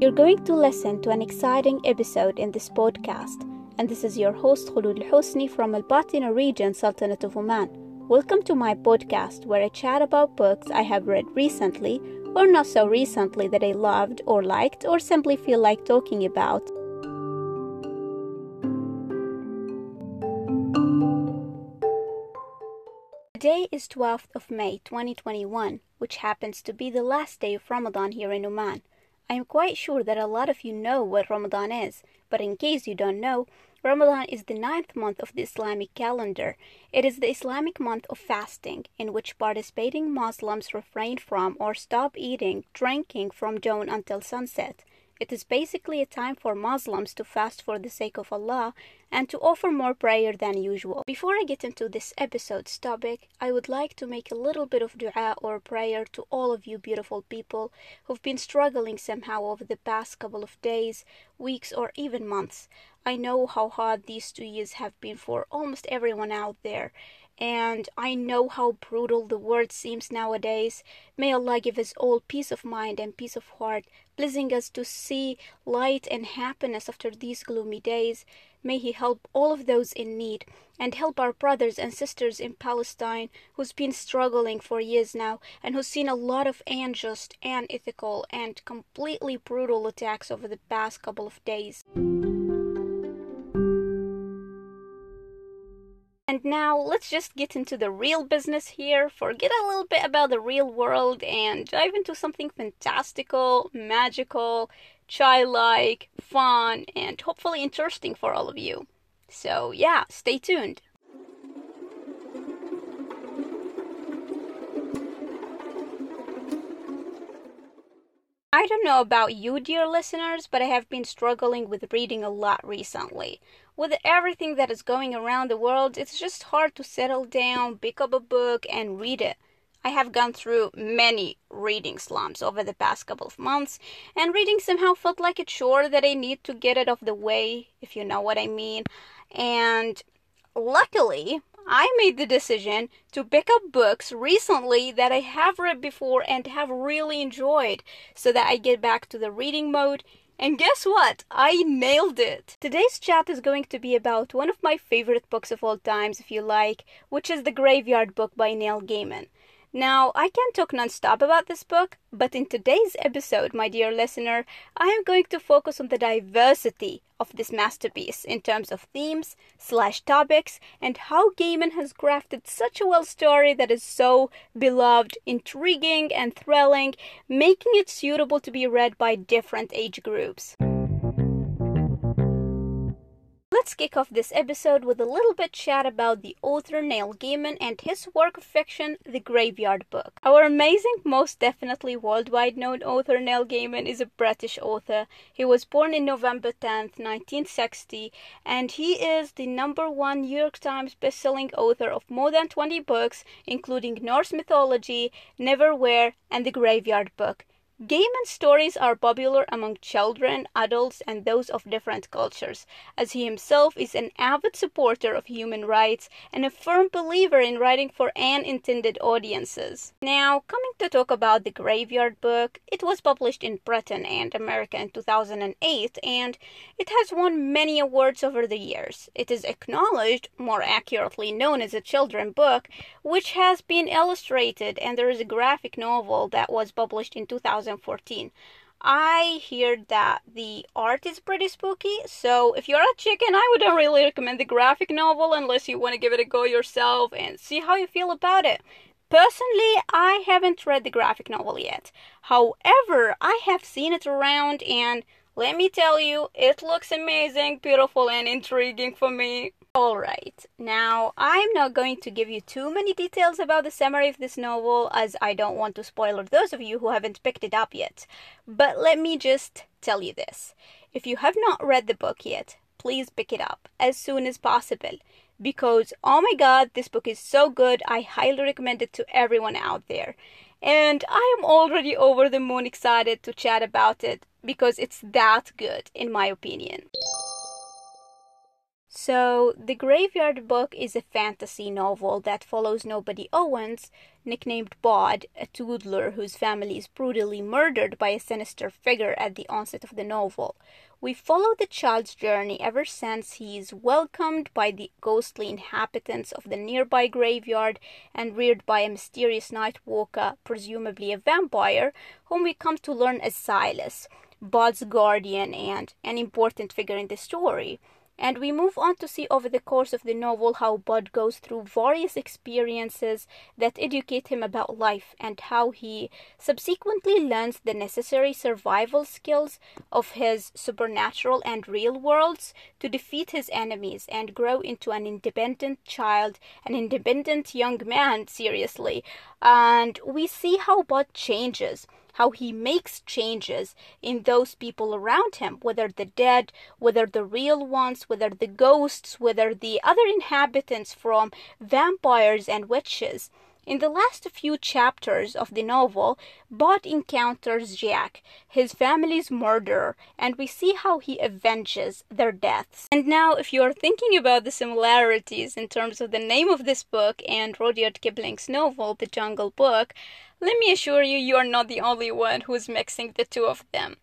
You're going to listen to an exciting episode in this podcast, and this is your host Khulud Hosni from Al Batina region, Sultanate of Oman. Welcome to my podcast where I chat about books I have read recently or not so recently that I loved or liked or simply feel like talking about. Today is 12th of May 2021, which happens to be the last day of Ramadan here in Oman. I am quite sure that a lot of you know what Ramadan is, but in case you don't know, Ramadan is the ninth month of the Islamic calendar. It is the Islamic month of fasting, in which participating Muslims refrain from or stop eating, drinking from dawn until sunset. It is basically a time for Muslims to fast for the sake of Allah and to offer more prayer than usual. Before I get into this episode's topic, I would like to make a little bit of dua or prayer to all of you beautiful people who've been struggling somehow over the past couple of days, weeks, or even months. I know how hard these two years have been for almost everyone out there, and I know how brutal the world seems nowadays. May Allah give us all peace of mind and peace of heart, blessing us to see light and happiness after these gloomy days. May He help all of those in need and help our brothers and sisters in Palestine who's been struggling for years now and who's seen a lot of unjust, unethical, and completely brutal attacks over the past couple of days. And now let's just get into the real business here, forget a little bit about the real world, and dive into something fantastical, magical, childlike, fun, and hopefully interesting for all of you. So, yeah, stay tuned. I don't know about you, dear listeners, but I have been struggling with reading a lot recently. With everything that is going around the world, it's just hard to settle down, pick up a book, and read it. I have gone through many reading slumps over the past couple of months, and reading somehow felt like a chore that I need to get it off the way, if you know what I mean. And luckily, I made the decision to pick up books recently that I have read before and have really enjoyed so that I get back to the reading mode. And guess what? I nailed it! Today's chat is going to be about one of my favorite books of all times, if you like, which is The Graveyard Book by Neil Gaiman. Now, I can talk non-stop about this book, but in today's episode, my dear listener, I am going to focus on the diversity of this masterpiece in terms of themes slash topics and how Gaiman has crafted such a well story that is so beloved, intriguing, and thrilling, making it suitable to be read by different age groups. Let's kick off this episode with a little bit chat about the author Neil Gaiman and his work of fiction, The Graveyard Book. Our amazing, most definitely worldwide known author Neil Gaiman is a British author. He was born in November 10th, 1960, and he is the number one New York Times bestselling author of more than 20 books, including Norse mythology, Neverwhere, and The Graveyard Book. Gaiman's stories are popular among children, adults, and those of different cultures, as he himself is an avid supporter of human rights and a firm believer in writing for unintended audiences. Now, coming to talk about the Graveyard Book, it was published in Britain and America in 2008, and it has won many awards over the years. It is acknowledged, more accurately known as a children's book, which has been illustrated, and there is a graphic novel that was published in 2000. 2014. I hear that the art is pretty spooky, so if you're a chicken, I wouldn't really recommend the graphic novel unless you want to give it a go yourself and see how you feel about it. Personally, I haven't read the graphic novel yet. However, I have seen it around and let me tell you, it looks amazing, beautiful, and intriguing for me. Alright, now I'm not going to give you too many details about the summary of this novel as I don't want to spoil those of you who haven't picked it up yet. But let me just tell you this. If you have not read the book yet, please pick it up as soon as possible because oh my god, this book is so good. I highly recommend it to everyone out there. And I am already over the moon excited to chat about it because it's that good in my opinion. So, The Graveyard Book is a fantasy novel that follows Nobody Owens, nicknamed Bod, a toodler whose family is brutally murdered by a sinister figure at the onset of the novel. We follow the child's journey ever since he is welcomed by the ghostly inhabitants of the nearby graveyard and reared by a mysterious night walker, presumably a vampire, whom we come to learn as Silas, Bod's guardian and an important figure in the story. And we move on to see over the course of the novel how Bud goes through various experiences that educate him about life and how he subsequently learns the necessary survival skills of his supernatural and real worlds to defeat his enemies and grow into an independent child, an independent young man, seriously. And we see how Bud changes how he makes changes in those people around him, whether the dead, whether the real ones, whether the ghosts, whether the other inhabitants from vampires and witches. In the last few chapters of the novel, Bod encounters Jack, his family's murderer, and we see how he avenges their deaths. And now, if you are thinking about the similarities in terms of the name of this book and Rudyard Kipling's novel, The Jungle Book, let me assure you, you are not the only one who is mixing the two of them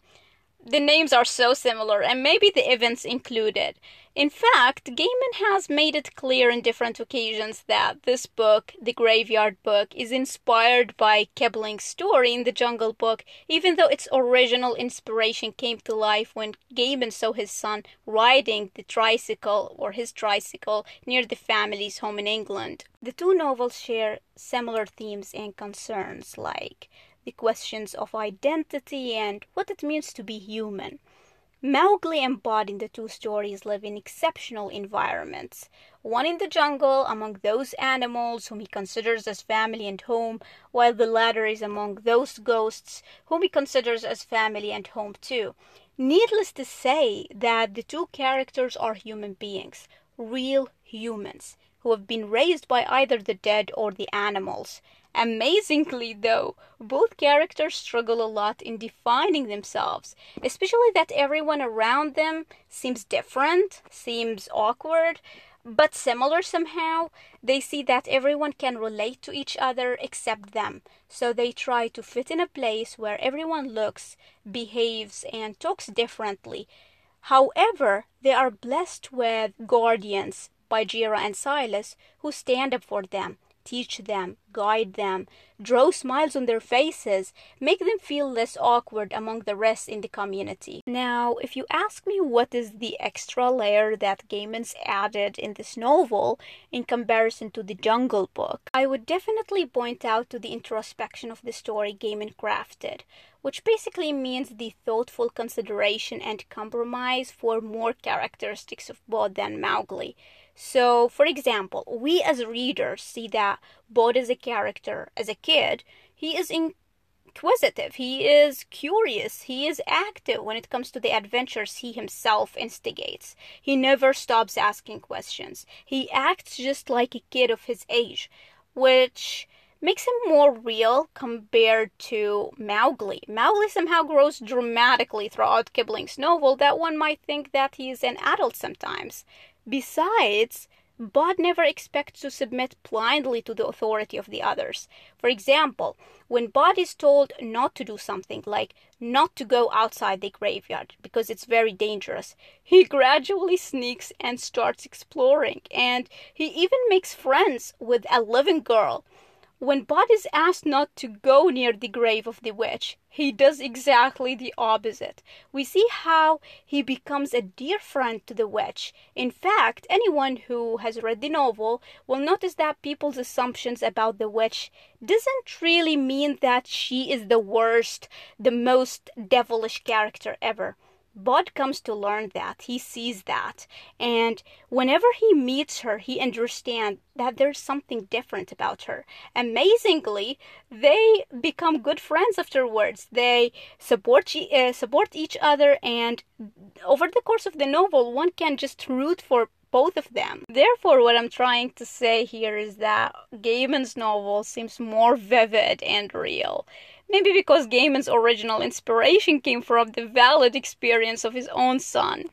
the names are so similar, and maybe the events included. In fact, Gaiman has made it clear on different occasions that this book, The Graveyard Book, is inspired by Kipling's story in The Jungle Book, even though its original inspiration came to life when Gaiman saw his son riding the tricycle or his tricycle near the family's home in England. The two novels share similar themes and concerns like the questions of identity and what it means to be human. Mowgli and Bod in the two stories live in exceptional environments. One in the jungle among those animals whom he considers as family and home, while the latter is among those ghosts whom he considers as family and home too. Needless to say that the two characters are human beings, real humans, who have been raised by either the dead or the animals. Amazingly, though, both characters struggle a lot in defining themselves, especially that everyone around them seems different, seems awkward, but similar somehow. They see that everyone can relate to each other except them, so they try to fit in a place where everyone looks, behaves, and talks differently. However, they are blessed with guardians, Bagheera and Silas, who stand up for them teach them, guide them, draw smiles on their faces, make them feel less awkward among the rest in the community. Now, if you ask me what is the extra layer that Gaiman's added in this novel in comparison to the Jungle Book, I would definitely point out to the introspection of the story Gaiman crafted, which basically means the thoughtful consideration and compromise for more characteristics of Bod than Mowgli. So, for example, we as readers see that Bod is a character. As a kid, he is inquisitive, he is curious, he is active when it comes to the adventures he himself instigates. He never stops asking questions. He acts just like a kid of his age, which makes him more real compared to Mowgli. Mowgli somehow grows dramatically throughout Kipling's novel that one might think that he is an adult sometimes. Besides, Bod never expects to submit blindly to the authority of the others. For example, when Bod is told not to do something, like not to go outside the graveyard because it's very dangerous, he gradually sneaks and starts exploring, and he even makes friends with a living girl when Bod is asked not to go near the grave of the witch, he does exactly the opposite. We see how he becomes a dear friend to the witch. In fact, anyone who has read the novel will notice that people's assumptions about the witch doesn't really mean that she is the worst, the most devilish character ever. Bod comes to learn that. He sees that. And whenever he meets her, he understands that there's something different about her. Amazingly, they become good friends afterwards. They support, uh, support each other, and over the course of the novel, one can just root for both of them. Therefore, what I'm trying to say here is that Gaiman's novel seems more vivid and real. Maybe because Gaiman's original inspiration came from the valid experience of his own son.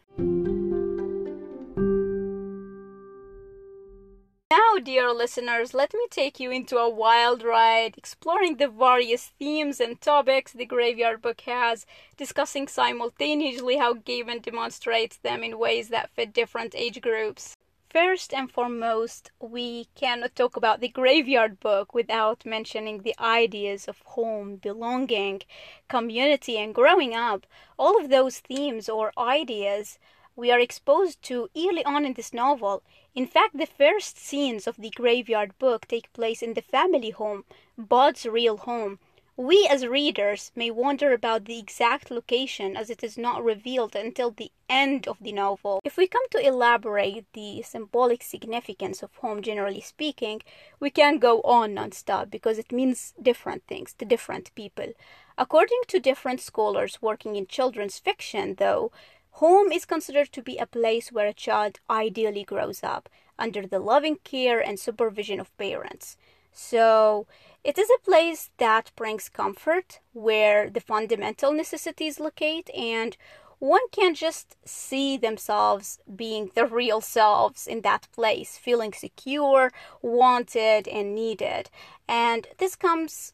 Now, dear listeners, let me take you into a wild ride, exploring the various themes and topics the Graveyard Book has, discussing simultaneously how Gaiman demonstrates them in ways that fit different age groups. First and foremost, we cannot talk about the Graveyard Book without mentioning the ideas of home, belonging, community, and growing up. All of those themes or ideas we are exposed to early on in this novel. In fact, the first scenes of the Graveyard Book take place in the family home, Bud's real home. We as readers may wonder about the exact location as it is not revealed until the end of the novel. If we come to elaborate the symbolic significance of home generally speaking, we can go on non-stop because it means different things to different people. According to different scholars working in children's fiction, though, Home is considered to be a place where a child ideally grows up under the loving care and supervision of parents. So, it is a place that brings comfort, where the fundamental necessities locate, and one can just see themselves being the real selves in that place, feeling secure, wanted, and needed. And this comes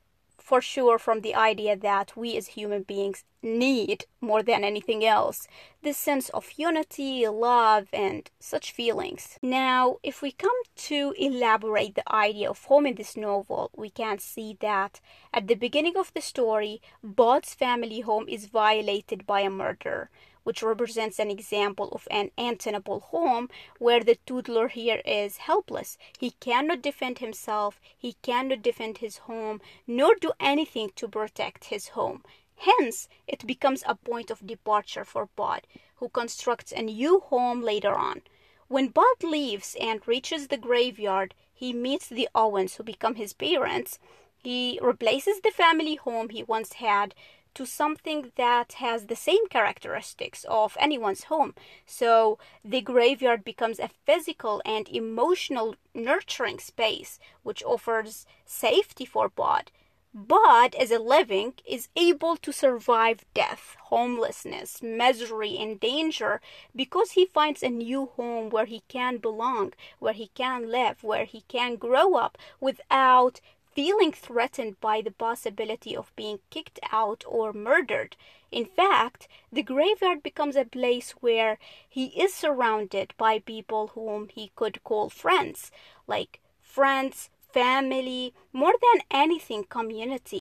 for sure from the idea that we as human beings need more than anything else this sense of unity, love, and such feelings. Now, if we come to elaborate the idea of home in this novel, we can see that at the beginning of the story, Bud's family home is violated by a murder which represents an example of an untenable home where the toddler here is helpless. He cannot defend himself, he cannot defend his home, nor do anything to protect his home. Hence, it becomes a point of departure for Bud, who constructs a new home later on. When Bud leaves and reaches the graveyard, he meets the Owens, who become his parents. He replaces the family home he once had to something that has the same characteristics of anyone's home. So the graveyard becomes a physical and emotional nurturing space which offers safety for Bud. Bud, as a living, is able to survive death, homelessness, misery, and danger because he finds a new home where he can belong, where he can live, where he can grow up without feeling threatened by the possibility of being kicked out or murdered. In fact, the graveyard becomes a place where he is surrounded by people whom he could call friends, like friends, family, more than anything, community.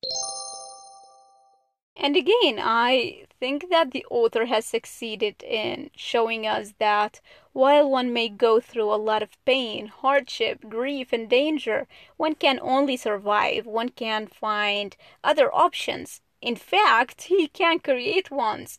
And again, I think that the author has succeeded in showing us that while one may go through a lot of pain, hardship, grief, and danger, one can only survive, one can find other options. In fact, he can create ones.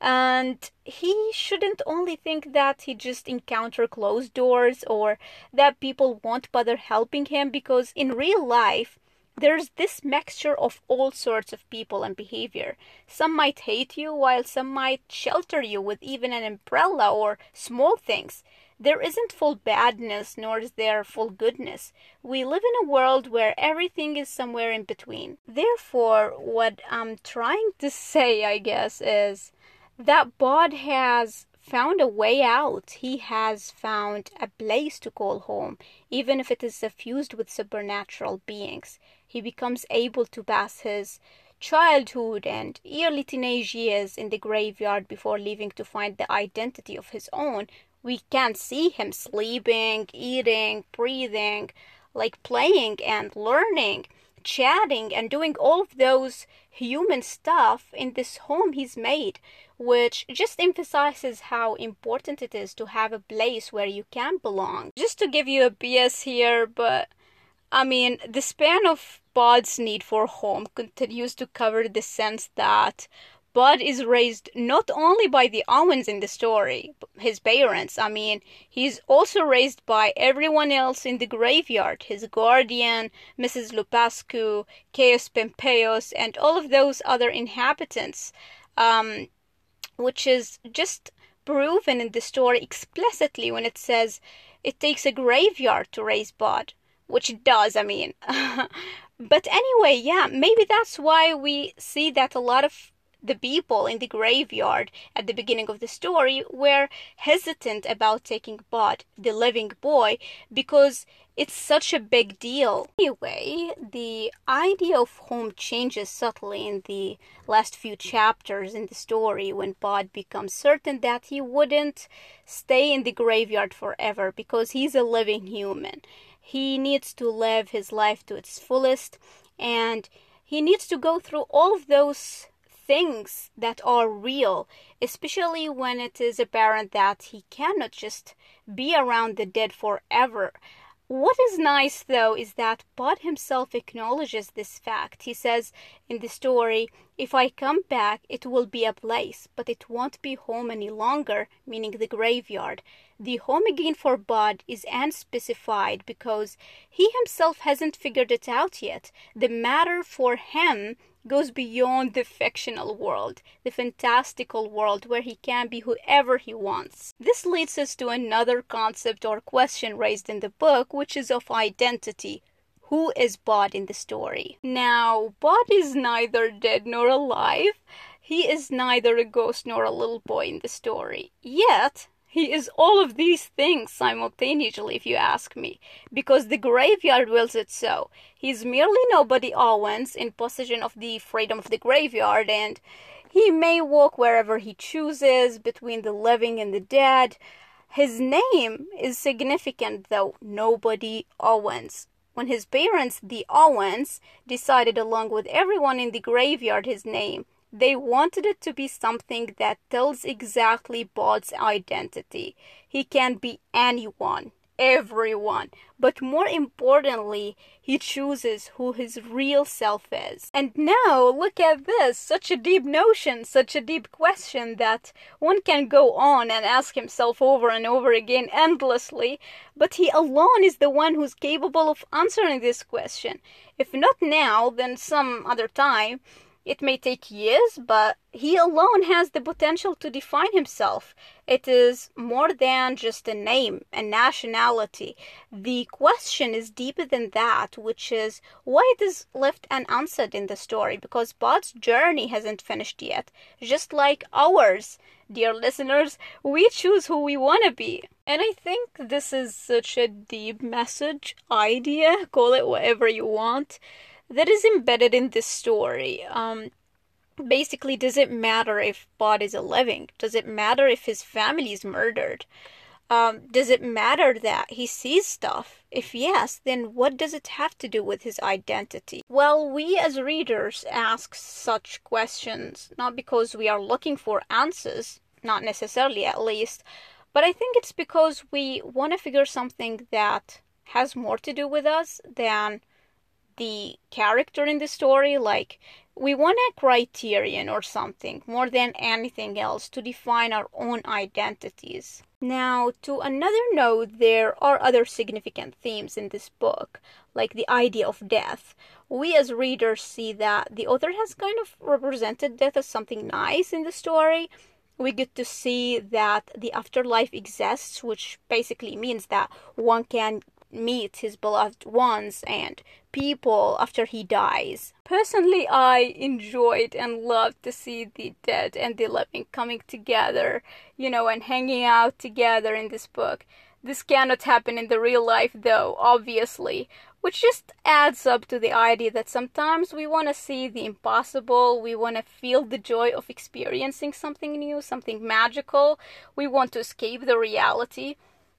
And he shouldn't only think that he just encounter closed doors or that people won't bother helping him because in real life there's this mixture of all sorts of people and behavior. Some might hate you, while some might shelter you with even an umbrella or small things. There isn't full badness, nor is there full goodness. We live in a world where everything is somewhere in between. Therefore, what I'm trying to say, I guess, is that Bud has found a way out. He has found a place to call home, even if it is suffused with supernatural beings he becomes able to pass his childhood and early teenage years in the graveyard before leaving to find the identity of his own. We can see him sleeping, eating, breathing, like playing and learning, chatting, and doing all of those human stuff in this home he's made, which just emphasizes how important it is to have a place where you can belong. Just to give you a BS here, but I mean, the span of Bud's need for home continues to cover the sense that Bud is raised not only by the Owens in the story, his parents. I mean, he's also raised by everyone else in the graveyard his guardian, Mrs. Lupescu, Caius Pompeius, and all of those other inhabitants, um, which is just proven in the story explicitly when it says it takes a graveyard to raise Bud which it does, I mean. but anyway, yeah, maybe that's why we see that a lot of the people in the graveyard at the beginning of the story were hesitant about taking Bod, the living boy, because it's such a big deal. Anyway, the idea of home changes subtly in the last few chapters in the story when Bod becomes certain that he wouldn't stay in the graveyard forever because he's a living human. He needs to live his life to its fullest and he needs to go through all of those things that are real, especially when it is apparent that he cannot just be around the dead forever. What is nice though is that Bud himself acknowledges this fact. He says in the story, If I come back, it will be a place, but it won't be home any longer, meaning the graveyard. The home again for Bud is unspecified because he himself hasn't figured it out yet. The matter for him goes beyond the fictional world, the fantastical world where he can be whoever he wants. This leads us to another concept or question raised in the book, which is of identity. Who is Bod in the story? Now, Bod is neither dead nor alive. He is neither a ghost nor a little boy in the story. Yet, he is all of these things simultaneously, if you ask me, because the graveyard wills it so. He is merely nobody Owens in possession of the freedom of the graveyard, and he may walk wherever he chooses between the living and the dead. His name is significant, though nobody Owens. When his parents, the Owens, decided along with everyone in the graveyard his name, they wanted it to be something that tells exactly Bod's identity. He can be anyone, everyone, but more importantly, he chooses who his real self is. And now, look at this such a deep notion, such a deep question that one can go on and ask himself over and over again endlessly, but he alone is the one who's capable of answering this question. If not now, then some other time. It may take years, but he alone has the potential to define himself. It is more than just a name, a nationality. The question is deeper than that, which is why it is left unanswered in the story, because Bod's journey hasn't finished yet, just like ours. Dear listeners, we choose who we want to be. And I think this is such a deep message, idea, call it whatever you want that is embedded in this story. Um, basically, does it matter if Bod is a living? Does it matter if his family is murdered? Um, does it matter that he sees stuff? If yes, then what does it have to do with his identity? Well, we as readers ask such questions not because we are looking for answers, not necessarily at least, but I think it's because we want to figure something that has more to do with us than the character in the story like we want a criterion or something more than anything else to define our own identities. Now, to another note, there are other significant themes in this book, like the idea of death. We as readers see that the author has kind of represented death as something nice in the story. We get to see that the afterlife exists, which basically means that one can meet his beloved ones and people after he dies. Personally, I enjoyed and loved to see the dead and the living coming together, you know, and hanging out together in this book. This cannot happen in the real life, though, obviously, which just adds up to the idea that sometimes we want to see the impossible, we want to feel the joy of experiencing something new, something magical, we want to escape the reality.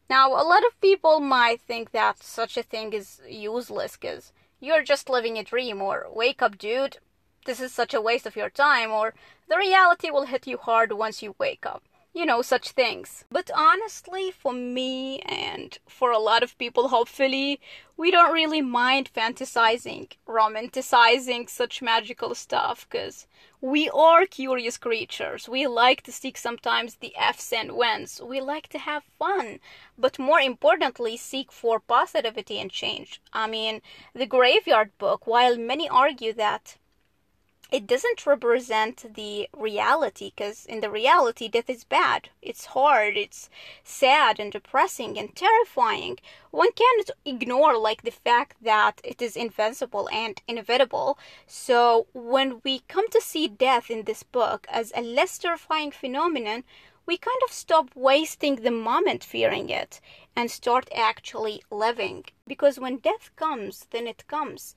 Now, a lot of people might think that such a thing is useless because you're just living a dream, or wake up, dude, this is such a waste of your time, or the reality will hit you hard once you wake up you know, such things. But honestly, for me and for a lot of people, hopefully, we don't really mind fantasizing, romanticizing such magical stuff because we are curious creatures. We like to seek sometimes the F's and whens. We like to have fun, but more importantly, seek for positivity and change. I mean, the Graveyard Book, while many argue that it doesn't represent the reality because in the reality death is bad. It's hard it's sad and depressing and terrifying. One can't ignore like the fact that it is invincible and inevitable. So when we come to see death in this book as a less terrifying phenomenon we kind of stop wasting the moment fearing it and start actually living. Because when death comes then it comes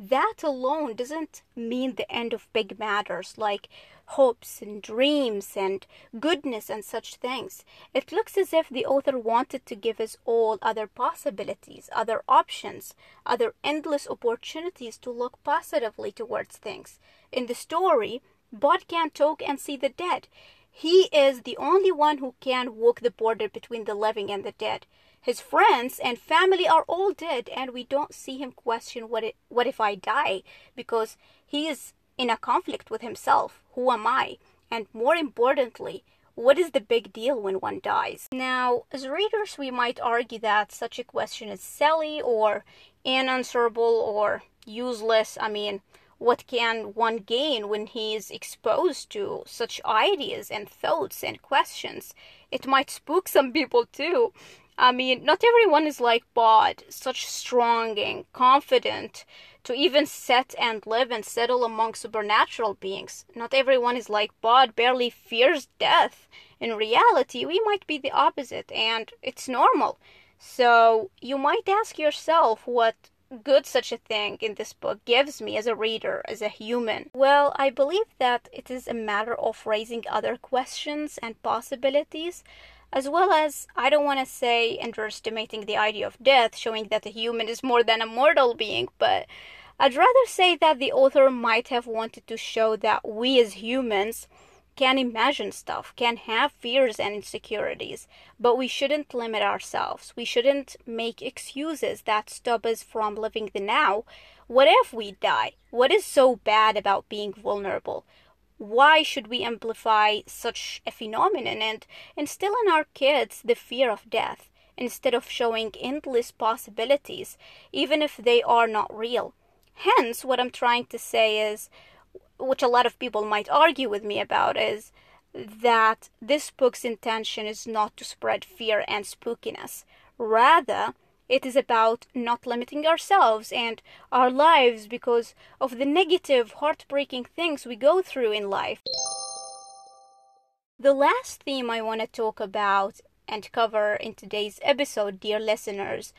that alone doesn't mean the end of big matters like hopes and dreams and goodness and such things. It looks as if the author wanted to give us all other possibilities, other options, other endless opportunities to look positively towards things. In the story, Bod can talk and see the dead. He is the only one who can walk the border between the living and the dead. His friends and family are all dead, and we don't see him question what it, what if I die because he is in a conflict with himself. Who am I? And more importantly, what is the big deal when one dies? Now, as readers, we might argue that such a question is silly or unanswerable or useless. I mean, what can one gain when he is exposed to such ideas and thoughts and questions? It might spook some people too. I mean, not everyone is like Bod, such strong and confident to even set and live and settle among supernatural beings. Not everyone is like Bod, barely fears death. In reality, we might be the opposite, and it's normal. So, you might ask yourself what good such a thing in this book gives me as a reader, as a human? Well, I believe that it is a matter of raising other questions and possibilities as well as I don't want to say underestimating the idea of death, showing that a human is more than a mortal being, but I'd rather say that the author might have wanted to show that we as humans can imagine stuff, can have fears and insecurities, but we shouldn't limit ourselves. We shouldn't make excuses that stop us from living the now. What if we die? What is so bad about being vulnerable? Why should we amplify such a phenomenon and instill in our kids the fear of death instead of showing endless possibilities, even if they are not real? Hence, what I'm trying to say is, which a lot of people might argue with me about, is that this book's intention is not to spread fear and spookiness. Rather, it is about not limiting ourselves and our lives because of the negative, heartbreaking things we go through in life. The last theme I want to talk about and cover in today's episode, dear listeners,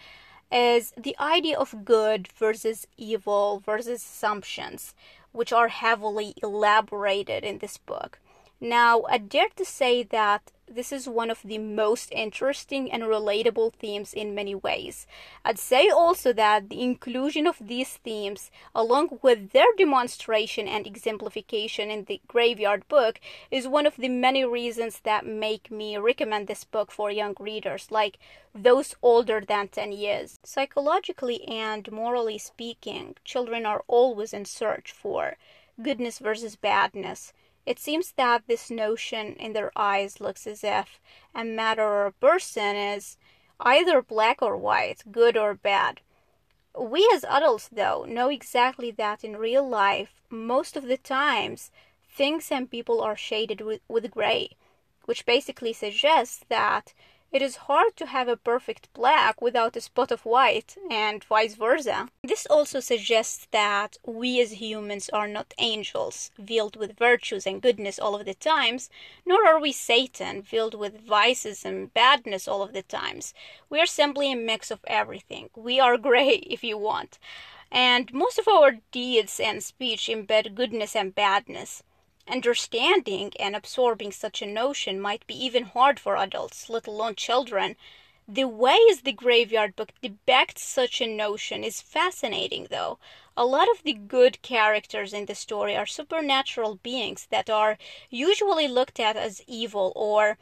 is the idea of good versus evil versus assumptions, which are heavily elaborated in this book. Now, I dare to say that this is one of the most interesting and relatable themes in many ways. I'd say also that the inclusion of these themes, along with their demonstration and exemplification in the Graveyard Book, is one of the many reasons that make me recommend this book for young readers, like those older than 10 years. Psychologically and morally speaking, children are always in search for goodness versus badness it seems that this notion in their eyes looks as if a matter or a person is either black or white, good or bad. We as adults, though, know exactly that in real life, most of the times, things and people are shaded with, with gray, which basically suggests that it is hard to have a perfect black without a spot of white, and vice versa. This also suggests that we as humans are not angels, filled with virtues and goodness all of the times, nor are we Satan, filled with vices and badness all of the times. We are simply a mix of everything. We are gray, if you want. And most of our deeds and speech embed goodness and badness. Understanding and absorbing such a notion might be even hard for adults, let alone children. The ways the Graveyard Book depicts such a notion is fascinating, though. A lot of the good characters in the story are supernatural beings that are usually looked at as evil or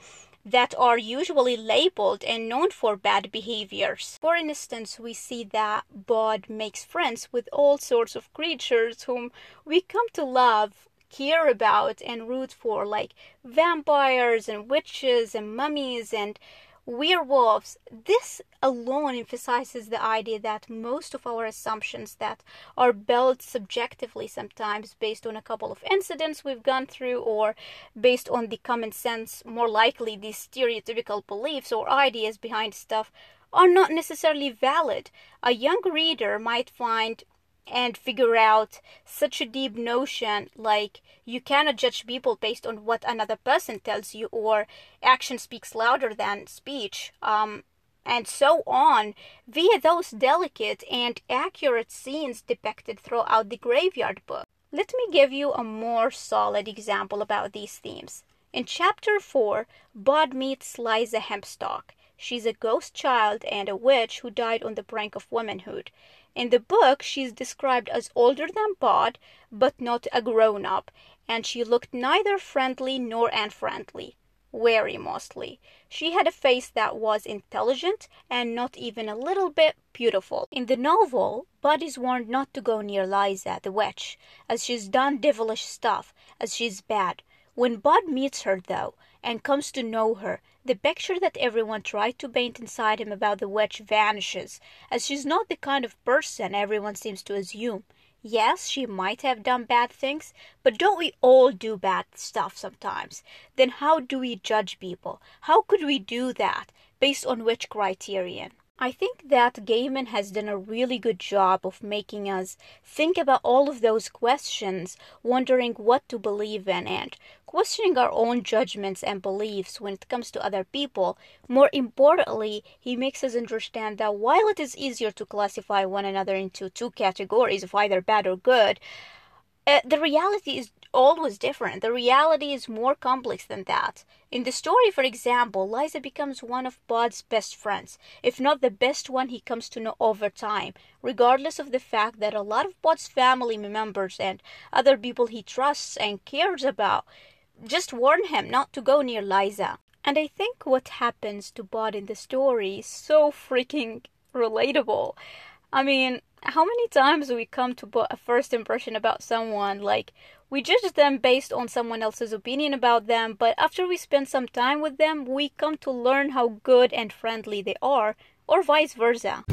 that are usually labeled and known for bad behaviors. For instance, we see that Bod makes friends with all sorts of creatures whom we come to love care about and root for, like vampires and witches and mummies and werewolves. This alone emphasizes the idea that most of our assumptions that are built subjectively sometimes based on a couple of incidents we've gone through or based on the common sense, more likely the stereotypical beliefs or ideas behind stuff are not necessarily valid. A young reader might find and figure out such a deep notion like you cannot judge people based on what another person tells you or action speaks louder than speech um, and so on via those delicate and accurate scenes depicted throughout the graveyard book. Let me give you a more solid example about these themes. In chapter 4 bud meets liza hempstock. She's a ghost child and a witch who died on the brink of womanhood in the book, she's described as older than Bud, but not a grown up, and she looked neither friendly nor unfriendly. Wary mostly. She had a face that was intelligent and not even a little bit beautiful. In the novel, Bud is warned not to go near Liza, the witch, as she's done devilish stuff, as she's bad. When Bud meets her, though, and comes to know her, the picture that everyone tried to paint inside him about the witch vanishes, as she's not the kind of person everyone seems to assume. Yes, she might have done bad things, but don't we all do bad stuff sometimes? Then how do we judge people? How could we do that? Based on which criterion? I think that Gaiman has done a really good job of making us think about all of those questions, wondering what to believe in, and questioning our own judgments and beliefs when it comes to other people. More importantly, he makes us understand that while it is easier to classify one another into two categories of either bad or good, uh, the reality is always different. The reality is more complex than that. In the story, for example, Liza becomes one of Bud's best friends, if not the best one he comes to know over time, regardless of the fact that a lot of Bud's family members and other people he trusts and cares about just warn him not to go near Liza. And I think what happens to Bud in the story is so freaking relatable. I mean, how many times we come to a first impression about someone like we judge them based on someone else's opinion about them but after we spend some time with them we come to learn how good and friendly they are or vice versa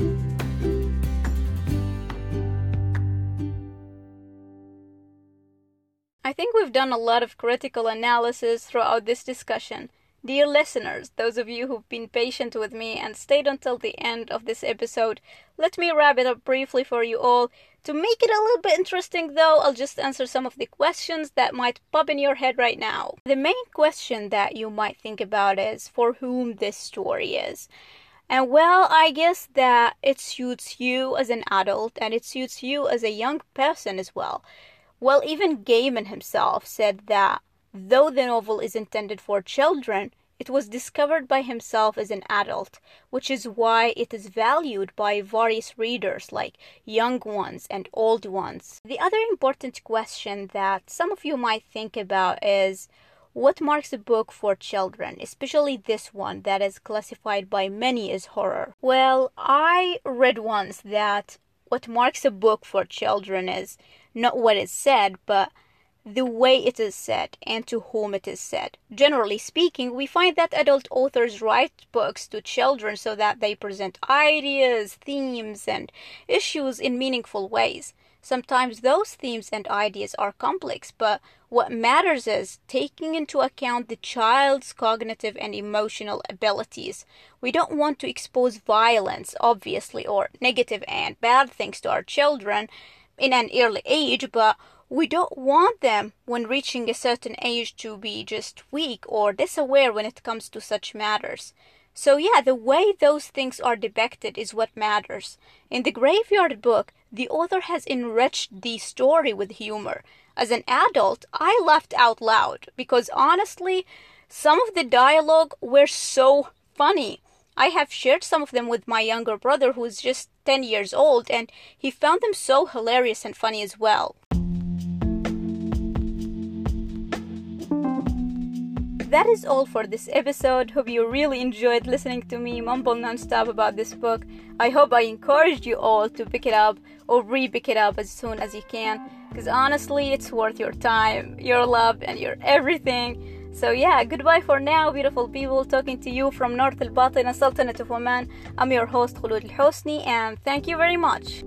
I think we've done a lot of critical analysis throughout this discussion Dear listeners, those of you who've been patient with me and stayed until the end of this episode, let me wrap it up briefly for you all. To make it a little bit interesting, though, I'll just answer some of the questions that might pop in your head right now. The main question that you might think about is for whom this story is. And well, I guess that it suits you as an adult and it suits you as a young person as well. Well, even Gaiman himself said that Though the novel is intended for children, it was discovered by himself as an adult, which is why it is valued by various readers, like young ones and old ones. The other important question that some of you might think about is what marks a book for children, especially this one that is classified by many as horror? Well, I read once that what marks a book for children is not what is said, but the way it is said and to whom it is said. Generally speaking, we find that adult authors write books to children so that they present ideas, themes, and issues in meaningful ways. Sometimes those themes and ideas are complex, but what matters is taking into account the child's cognitive and emotional abilities. We don't want to expose violence, obviously, or negative and bad things to our children in an early age, but we don't want them when reaching a certain age to be just weak or disaware when it comes to such matters. So, yeah, the way those things are depicted is what matters. In the Graveyard Book, the author has enriched the story with humor. As an adult, I laughed out loud because honestly, some of the dialogue were so funny. I have shared some of them with my younger brother who is just 10 years old, and he found them so hilarious and funny as well. that is all for this episode. Hope you really enjoyed listening to me mumble nonstop about this book. I hope I encouraged you all to pick it up or re pick it up as soon as you can because honestly, it's worth your time, your love, and your everything. So yeah, goodbye for now, beautiful people. Talking to you from North Al Batin, Sultanate of Oman. I'm your host Khulud Al Hosni, and thank you very much.